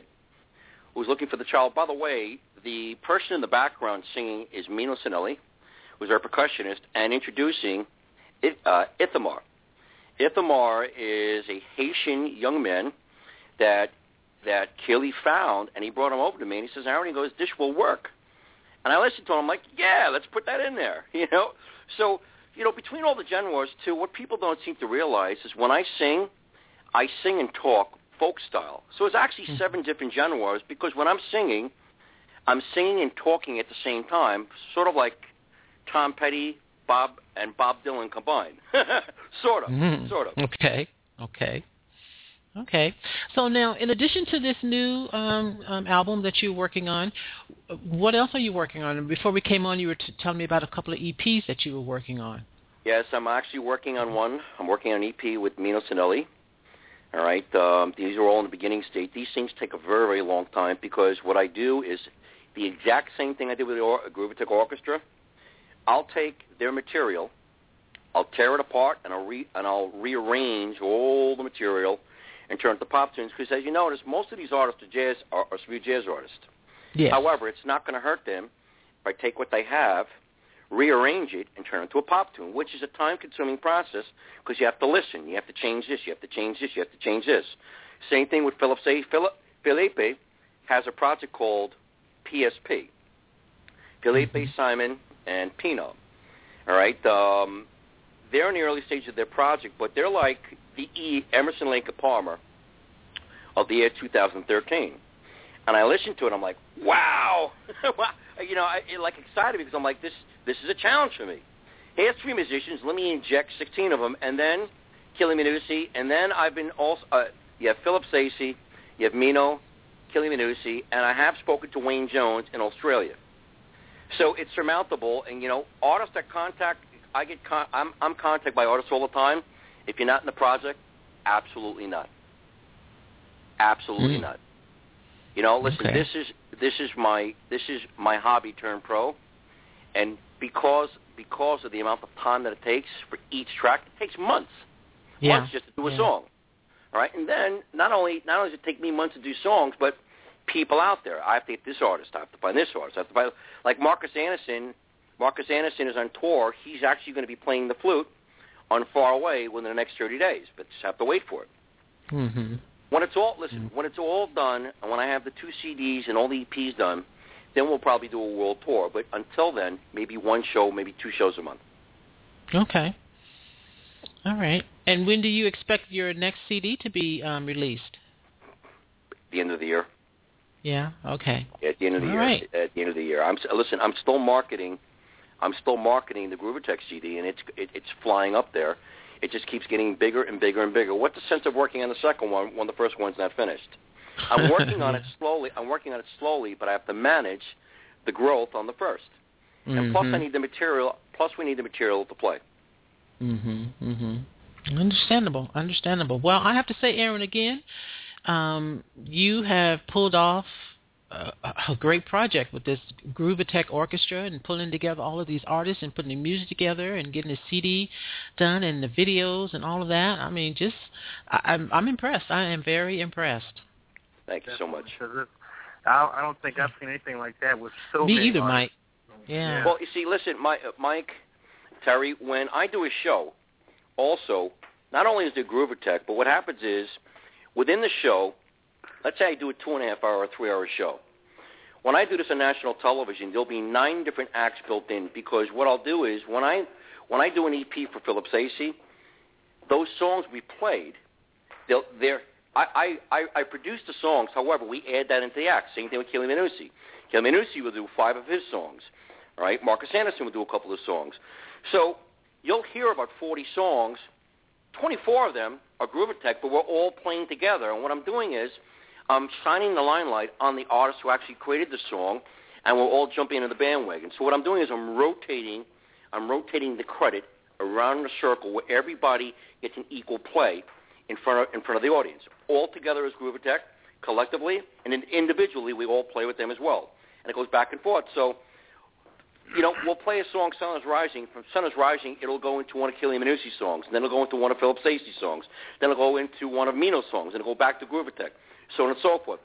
who's looking for the child. By the way, the person in the background singing is Mino Cinelu, who's our percussionist, and introducing it, uh, Ithamar. Ithamar is a Haitian young man that that Chieli found, and he brought him over to me, and he says, Aaron, he goes, this will work. And I listened to him, I'm like, yeah, let's put that in there, you know? So, you know, between all the genres, too, what people don't seem to realize is when I sing, I sing and talk folk style. So it's actually Hmm. seven different genres because when I'm singing, I'm singing and talking at the same time, sort of like Tom Petty, Bob, and Bob Dylan combined. sort of, Mhm. sort of. Okay, okay, okay. So now, in addition to this new um, um, album that you're working on, what else are you working on? And before we came on, you were t- telling me about a couple of EPs that you were working on. Yes, I'm actually working on one. I'm working on an EP with Mino Cinelu. All right, um, these are all in the beginning state. These things take a very, very long time because what I do is the exact same thing I did with the or- Grooveatech Orchestra. I'll take their material, I'll tear it apart, and I'll re- and I'll rearrange all the material and turn it to pop tunes. Because as you notice, most of these artists are jazz are, are smooth jazz artists. Yes. However, it's not going to hurt them if I take what they have, rearrange it, and turn it into a pop tune, which is a time-consuming process because you have to listen. You have to change this. You have to change this. You have to change this. Same thing with Philip. Say Philip Philippe has a project called PSP. Philippe, Simon, and Pino. All right. Um, they're in the early stage of their project, but they're like E. Emerson, Lake Palmer of the year 2013 and I listened to it. I'm like, wow, you know, I, like excited because I'm like, this this is a challenge for me. Here's three musicians. Let me inject 16 of them, and then Chieli Minucci, and then I've been also uh, you have Philippe Saisse, you have Mino, Chieli Minucci, and I have spoken to Wayne Jones in Australia. So it's surmountable, and you know, artists that contact, I get con- I'm I'm contacted by artists all the time. If you're not in the project, absolutely not. Absolutely Hmm. not. You know, listen, Okay. this is this is my this is my hobby turned pro, and because because of the amount of time that it takes for each track, it takes months. Yeah. Months just to do a yeah. song. All right, and then not only not only does it take me months to do songs, but people out there. I have to get this artist. I have to find this artist. I have to find like Marcus Anderson. Marcus Anderson is on tour. He's actually going to be playing the flute on Far Away within the next 30 days, but just have to wait for it. Mm-hmm. When it's all listen, when it's all done, and when I have the two CDs and all the EPs done, then we'll probably do a world tour. But until then, maybe one show, maybe two shows a month. Okay. All right. And when do you expect your next CD to be um, released? At the end of the year. Yeah. Okay. At the end of the All year. right. At the end of the year. I'm s- listen. I'm still marketing. I'm still marketing the Grooveatech CD, and it's it, it's flying up there. It just keeps getting bigger and bigger and bigger. What's the sense of working on the second one when the first one's not finished? I'm working on it slowly. I'm working on it slowly, but I have to manage the growth on the 1st And plus, I Mhm. need the material. Plus, we need the material to play. Mhm. Mhm. Understandable. Understandable. Well, I have to say, Aaron, again, um, you have pulled off a, a great project with this Grooveatech Orchestra and pulling together all of these artists and putting the music together and getting the CD done and the videos and all of that. I mean, just I, I'm I'm impressed. I am very impressed. Thank you so much. I, I don't think I've seen anything like that with so Me many either, artists. Mike. Yeah. Well, you see, listen, my, uh, Mike, Terry, when I do a show, also, not only is there Grooveatech, but what happens is, within the show, let's say I do a two and a half hour or three hour show. When I do this on national television, there'll be nine different acts built in because what I'll do is when I when I do an EP for Philippe Saisse, those songs we played, they'll, they're I, I, I, produce the songs. However, we add that into the act. Same thing with Chieli Minucci. Chieli Minucci will do five of his songs. All right, Marcus Anderson will do a couple of songs. So you'll hear about 40 songs. 24 of them are Grooveatech, but we're all playing together. And what I'm doing is I'm shining the limelight on the artist who actually created the song, and we're all jumping into the bandwagon. So what I'm doing is I'm rotating, I'm rotating the credit around the circle where everybody gets an equal play in front of in front of the audience. All together as Grooveatech, collectively, and then individually we all play with them as well. And it goes back and forth. So you know, we'll play a song, Sun is Rising. From Sun is Rising, it'll go into one of Chieli Minucci's songs. And then it'll go into one of Philippe Saisse's songs. Then it'll go into one of Mino's songs. And it'll go back to Grooveatech, so on and so forth.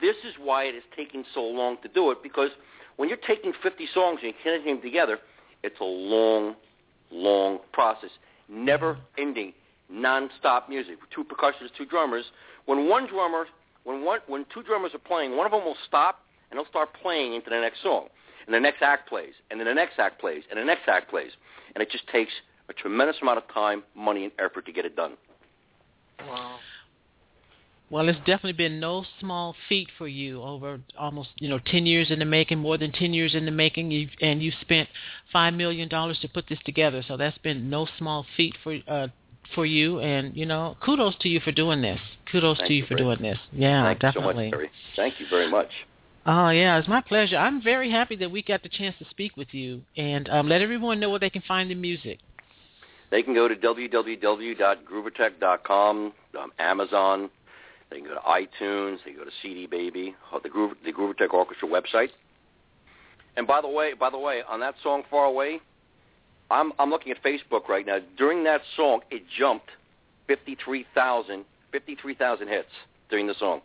This is why it is taking so long to do it, because when you're taking 50 songs and you're connecting them together, it's a long, long process. Never ending, non-stop music. Two percussionists, two drummers. When one drummer, when one, when two drummers are playing, one of them will stop and they'll start playing into the next song and the next act plays, and then the next act plays, and the next act plays, and it just takes a tremendous amount of time, money, and effort to get it done. Wow. Well, it's definitely been no small feat for you over almost, you know, 10 years in the making, more than 10 years in the making, you've, and you spent $5 million to put this together. So that's been no small feat for uh, for you. And, you know, kudos to you for doing this. Kudos Thank to you you for doing this. Yeah, Thank definitely. you so much. Thank you very much. Oh, yeah, it's my pleasure. I'm very happy that we got the chance to speak with you. And um, let everyone know where they can find the music. They can go to www.grooveatech.com, um, Amazon. They can go to iTunes. They can go to CD Baby, uh, the Groove, the Grooveatech Orchestra website. And by the way, by the way, on that song "Far Away," I'm I'm looking at Facebook right now. During that song, it jumped 53,000 53,000 hits during the song.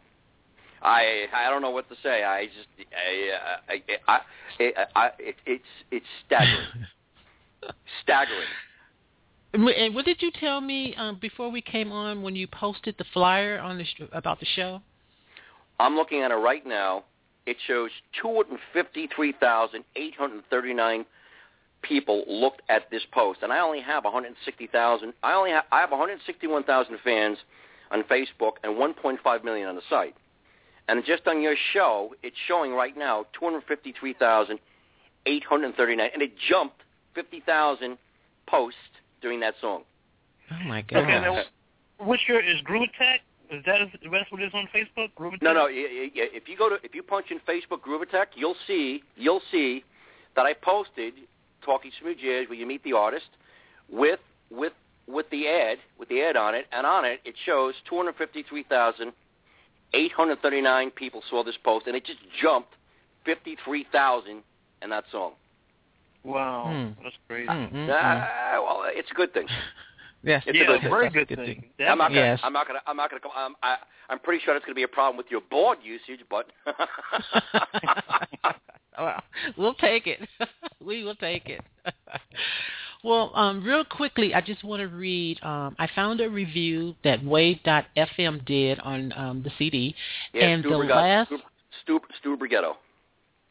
I I don't know what to say. I just I I, I, I, I it, it's it's staggering, staggering. And what did you tell me um, before we came on when you posted the flyer on the sh- about the show? I'm looking at it right now. It shows 253,839 people looked at this post, and I only have 160,000. I only have I have 161,000 fans on Facebook and 1.5 million on the site. And just on your show, it's showing right now 253,839, and it jumped 50,000 posts during that song. Oh my God! Okay, now, what's your is Grooveatech? Is that that's what it is on Facebook? Grooveatech? No, no. If you go to if you punch in Facebook Grooveatech, you'll see you'll see that I posted talking smooth jazz where you meet the artist with with with the ad with the ad on it, and on it it shows 253,839 people saw this post, and it just jumped 53,000 in that song. Wow, mm. that's crazy. Mm-hmm. Uh, well, it's a good thing. Yes, it's yeah, a good thing. very good, good thing. thing. I'm not gonna. Yes. I'm not gonna. I'm not gonna. Um, I, I'm pretty sure it's gonna be a problem with your board usage, but. well, we'll take it. we will take it. well, um, real quickly, I just want to read. Um, I found a review that Wave.fm did on um, the CD, yeah, and Stu the Brigado, last. Stu, Stu, Stu Brighetto.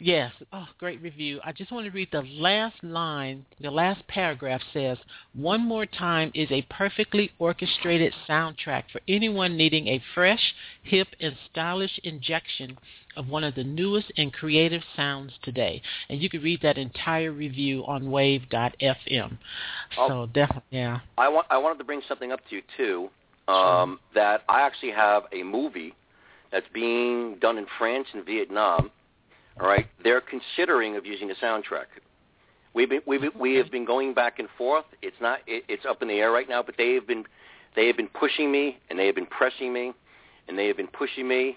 Yes. Oh, great review. I just want to read the last line. The last paragraph says, One More Time is a perfectly orchestrated soundtrack for anyone needing a fresh, hip, and stylish injection of one of the newest and creative sounds today. And you can read that entire review on wave.fm. Oh. So definitely, yeah. I want. I wanted to bring something up to you too. Um, that I actually have a movie that's being done in France and Vietnam. All right, they're considering of using a soundtrack. We've been, we've we have been going back and forth. It's not it, it's up in the air right now, but they have been they have been pushing me and they have been pressing me and they have been pushing me.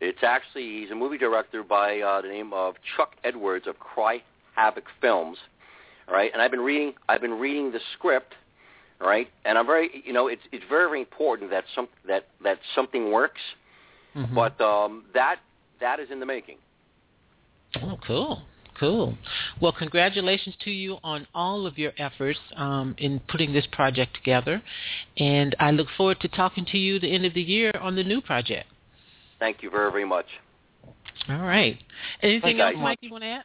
It's actually he's a movie director by uh, the name of Chuck Edwards of Cry Havoc Films. All right, and I've been reading I've been reading the script. All right, and I'm very you know it's it's very very important that some that that something works, Mhm. but um, that that is in the making. Oh, cool. Cool. Well, congratulations to you on all of your efforts um, in putting this project together. And I look forward to talking to you the end of the year on the new project. Thank you very very much. All right. Anything Thank else, you. Mike, you want to add?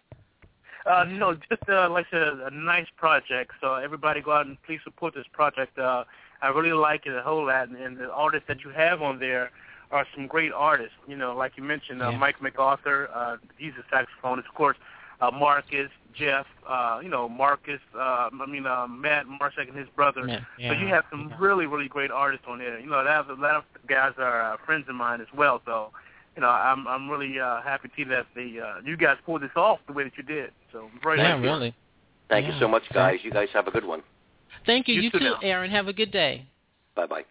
Uh, no, just uh, like a, a nice project. So everybody go out and please support this project. Uh, I really like it a whole lot, and, and the artists that you have on there are some great artists. You know, like you mentioned, uh, Yeah. Mike MacArthur. Uh, he's a saxophonist, of course. Uh, Marcus, Jeff. Uh, you know, Marcus. Uh, I mean, uh, Matt Marshak and his brother. Yeah, So you have some yeah. really, really great artists on there. You know, that a lot of guys are uh, friends of mine as well. So, you know, I'm I'm really uh, happy to see that the uh, you guys pulled this off the way that you did. So very Yeah, happy. really. Thank Yeah. you so much, guys. You guys have a good one. Thank you. You You, too too. Aaron. Have a good day. Bye bye.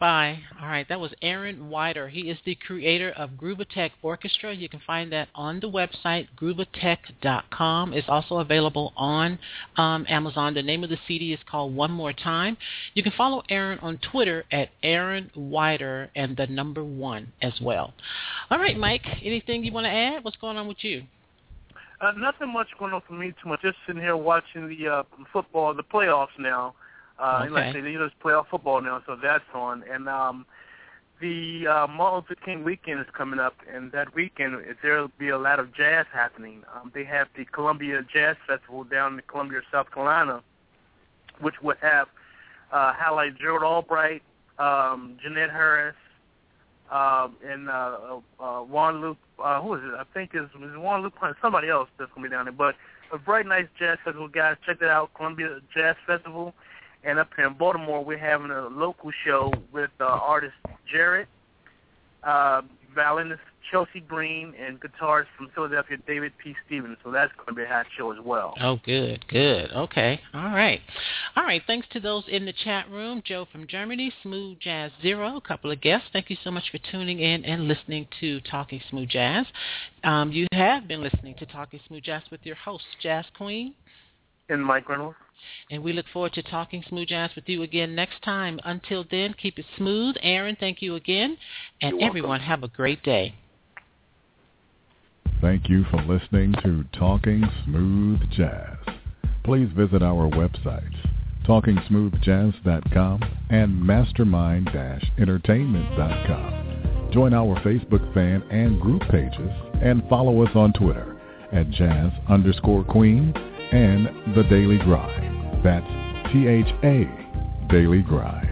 Bye. All right, that was Aaron Wider. He is the creator of Grooveatech Orchestra. You can find that on the website, grooveatech.com. It's also available on um, Amazon. The name of the CD is called One More Time. You can follow Aaron on Twitter at Aaron Wider and the number one as well. All right, Mike, anything you want to add? What's going on with you? Uh, nothing much going on for me too much. Just sitting here watching the uh, football, the playoffs now. Uh, Okay. Like you know, it's playoff football now, so that's on. And um, the uh, Martin Luther King weekend is coming up, and that weekend there'll be a lot of jazz happening. Um, they have the Columbia Jazz Festival down in Columbia, South Carolina, which would have uh, highlight Gerald Albright, um, Jeanette Harris, um, and uh, uh, Juan Luke. Uh, who is it? I think it's, it's Juan Luke. Somebody else that's gonna be down there. But a very nice jazz festival, guys. Check that out, Columbia Jazz Festival. And up here in Baltimore, we're having a local show with uh, artist Jarrett, uh, violinist Chelsea Green, and guitarist from Philadelphia David P. Stevens. So that's going to be a hot show as well. Oh, good, good. Okay, all right, all right. Thanks to those in the chat room, Joe from Germany, Smooth Jazz Zero, a couple of guests. Thank you so much for tuning in and listening to Talking Smooth Jazz. Um, you have been listening to Talking Smooth Jazz with your host, Jazz Queen, And Mike Reynolds. and we look forward to talking smooth jazz with you again next time. Until then, keep it smooth. Aaron, thank you again, and You're welcome. everyone have a great day. Thank you for listening to Talking Smooth Jazz. Please visit our websites, talkingsmoothjazz.com and mastermind-entertainment.com. Join our Facebook fan and group pages and follow us on Twitter at jazz underscore queen and the Daily Grind. That's T-H-A Daily Grind.